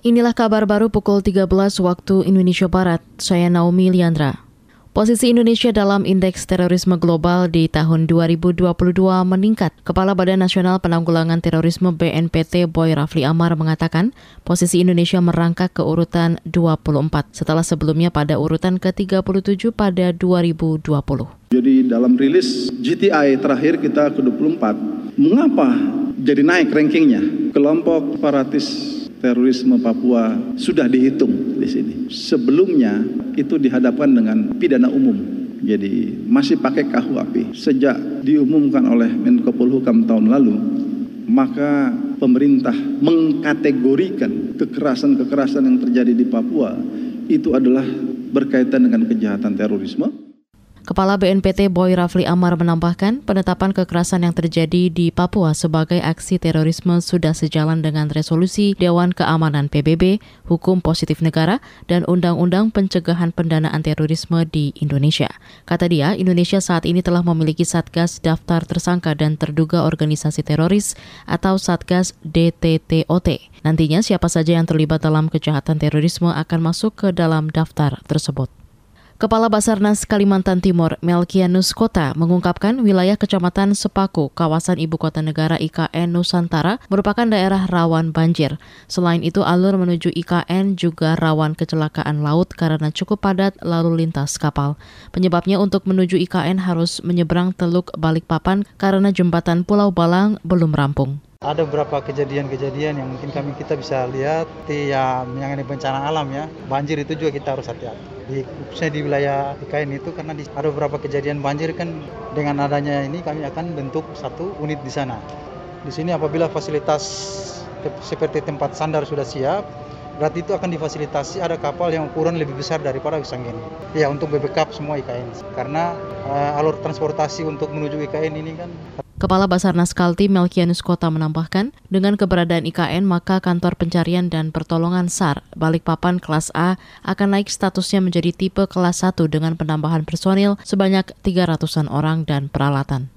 Inilah kabar baru pukul 13 waktu Indonesia Barat. Saya Naomi Liandra. Posisi Indonesia dalam indeks terorisme global di tahun 2022 meningkat. Kepala Badan Nasional Penanggulangan Terorisme BNPT Boy Rafli Amar mengatakan posisi Indonesia merangkak ke urutan 24 setelah sebelumnya pada urutan ke-37 pada 2020. Jadi dalam rilis GTI terakhir kita ke-24, mengapa jadi naik rankingnya? Kelompok separatis terorisme Papua sudah dihitung di sini. Sebelumnya itu dihadapkan dengan pidana umum. Jadi masih pakai KUHP. Sejak diumumkan oleh Menko Polhukam tahun lalu, maka pemerintah mengkategorikan kekerasan-kekerasan yang terjadi di Papua itu adalah berkaitan dengan kejahatan terorisme. Kepala BNPT Boy Rafli Amar menambahkan, penetapan kekerasan yang terjadi di Papua sebagai aksi terorisme sudah sejalan dengan resolusi Dewan Keamanan PBB, Hukum Positif Negara, dan Undang-Undang Pencegahan Pendanaan Terorisme di Indonesia. Kata dia, Indonesia saat ini telah memiliki Satgas Daftar Tersangka dan Terduga Organisasi Teroris atau Satgas DTTOT. Nantinya siapa saja yang terlibat dalam kejahatan terorisme akan masuk ke dalam daftar tersebut. Kepala Basarnas Kalimantan Timur, Melkianus Kota, mengungkapkan wilayah Kecamatan Sepaku, kawasan ibu kota negara IKN Nusantara, merupakan daerah rawan banjir. Selain itu, alur menuju IKN juga rawan kecelakaan laut karena cukup padat lalu lintas kapal. Penyebabnya untuk menuju IKN harus menyeberang Teluk Balikpapan karena jembatan Pulau Balang belum rampung. Ada beberapa kejadian-kejadian yang mungkin kami kita bisa lihat ya mengenai bencana alam ya. Banjir itu juga kita harus hati-hati. Di khususnya di wilayah IKN itu karena di, ada beberapa kejadian banjir kan dengan adanya ini kami akan bentuk satu unit di sana. Di sini apabila fasilitas seperti tempat sandar sudah siap, berarti itu akan difasilitasi ada kapal yang ukuran lebih besar daripada Wisanggen. Ya untuk backup semua IKN. Karena uh, alur transportasi untuk menuju IKN ini kan Kepala Basarnas Kalti Melkianus Kota menambahkan, dengan keberadaan IKN maka kantor pencarian dan pertolongan SAR Balikpapan kelas A akan naik statusnya menjadi tipe kelas 1 dengan penambahan personil sebanyak 300-an orang dan peralatan.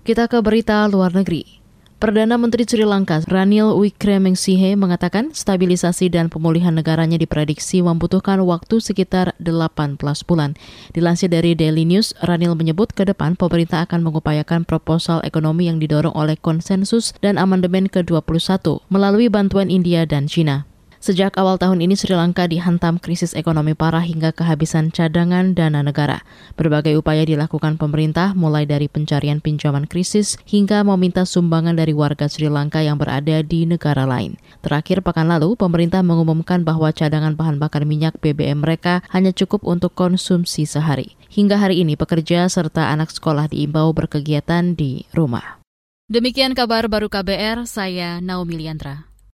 Kita ke berita luar negeri. Perdana Menteri Sri Lanka Ranil Wickremesinghe mengatakan stabilisasi dan pemulihan negaranya diprediksi membutuhkan waktu sekitar 18 bulan. Dilansir dari Daily News, Ranil menyebut ke depan pemerintah akan mengupayakan proposal ekonomi yang didorong oleh konsensus dan amandemen ke-21 melalui bantuan India dan China. Sejak awal tahun ini Sri Lanka dihantam krisis ekonomi parah hingga kehabisan cadangan dana negara. Berbagai upaya dilakukan pemerintah mulai dari pencarian pinjaman krisis hingga meminta sumbangan dari warga Sri Lanka yang berada di negara lain. Terakhir pekan lalu, pemerintah mengumumkan bahwa cadangan bahan bakar minyak BBM mereka hanya cukup untuk konsumsi sehari. Hingga hari ini pekerja serta anak sekolah diimbau berkegiatan di rumah. Demikian kabar baru KBR, saya Naomi Liandra.